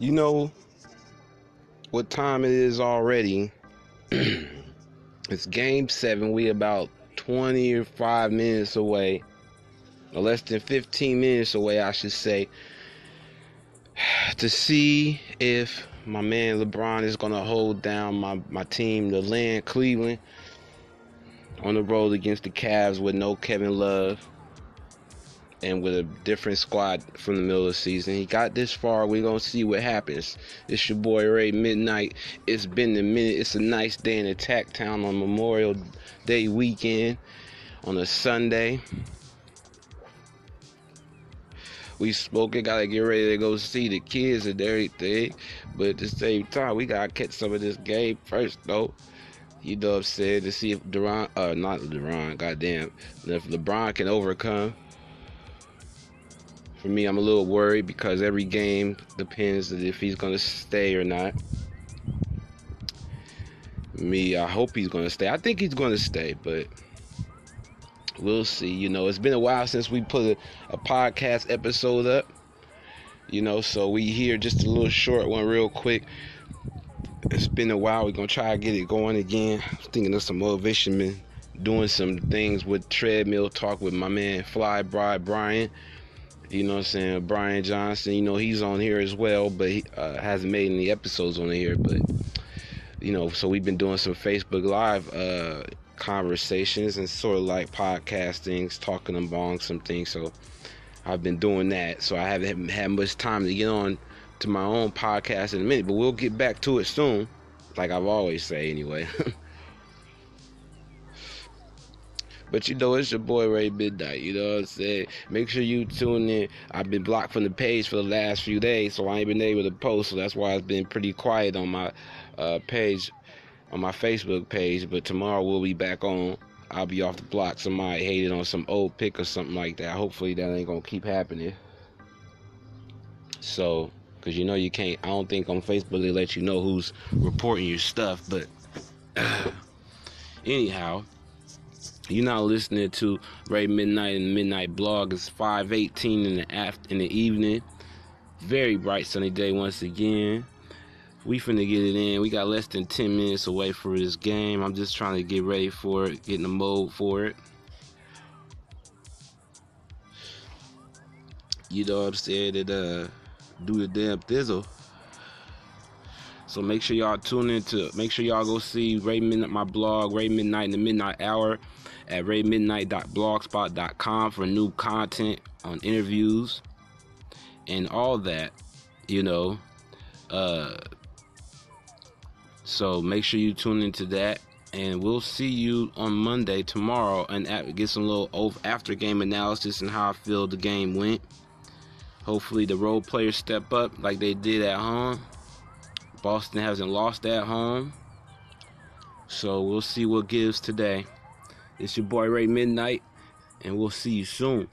You know what time it is already? it's game seven. We about 25 minutes away, or less than 15 minutes away, I should say, to see if my man LeBron is going to hold down my, my team, the land Cleveland, on the road against the Cavs with no Kevin Love and with a different squad from the middle of the season. He got this far. We're going to see what happens. It's your boy Ray Midnight. It's been a minute. It's a nice day in Attack Town on Memorial Day weekend on a Sunday. We it, gotta get ready to go see the kids and everything. But at the same time, we gotta catch some of this game first, though. You know what I'm saying? To see if Durant, uh, not Durant, goddamn, if LeBron can overcome for me, I'm a little worried because every game depends if he's going to stay or not. Me, I hope he's going to stay. I think he's going to stay, but we'll see. You know, it's been a while since we put a, a podcast episode up. You know, so we here just a little short one, real quick. It's been a while. We're gonna try to get it going again. thinking of some motivation, man. Doing some things with treadmill talk with my man Fly Bride Brian. You know what I'm saying? Brian Johnson, you know, he's on here as well, but he uh, hasn't made any episodes on here. But, you know, so we've been doing some Facebook Live uh, conversations and sort of like podcastings, talking about some things. So I've been doing that. So I haven't had much time to get on to my own podcast in a minute, but we'll get back to it soon, like I've always say anyway. But you know, it's your boy Ray Midnight. You know what I'm saying? Make sure you tune in. I've been blocked from the page for the last few days, so I ain't been able to post. So that's why it's been pretty quiet on my uh, page, on my Facebook page. But tomorrow we'll be back on. I'll be off the block. Somebody hated on some old pic or something like that. Hopefully that ain't gonna keep happening. So, cause you know you can't. I don't think on Facebook they let you know who's reporting your stuff. But anyhow. You're not listening to Ray Midnight and Midnight Blog. It's 5:18 in the after in the evening. Very bright sunny day once again. We finna get it in. We got less than 10 minutes away for this game. I'm just trying to get ready for it, get in the mode for it. You know what I'm saying? That uh do the damn thizzle. So make sure y'all tune in to make sure y'all go see Ray Midnight my blog, Ray Midnight in the Midnight Hour at raymidnight.blogspot.com for new content on interviews and all that, you know. Uh, so make sure you tune into that. And we'll see you on Monday tomorrow and get some little after game analysis and how I feel the game went. Hopefully, the role players step up like they did at home. Boston hasn't lost at home. So we'll see what gives today. It's your boy Ray Midnight, and we'll see you soon.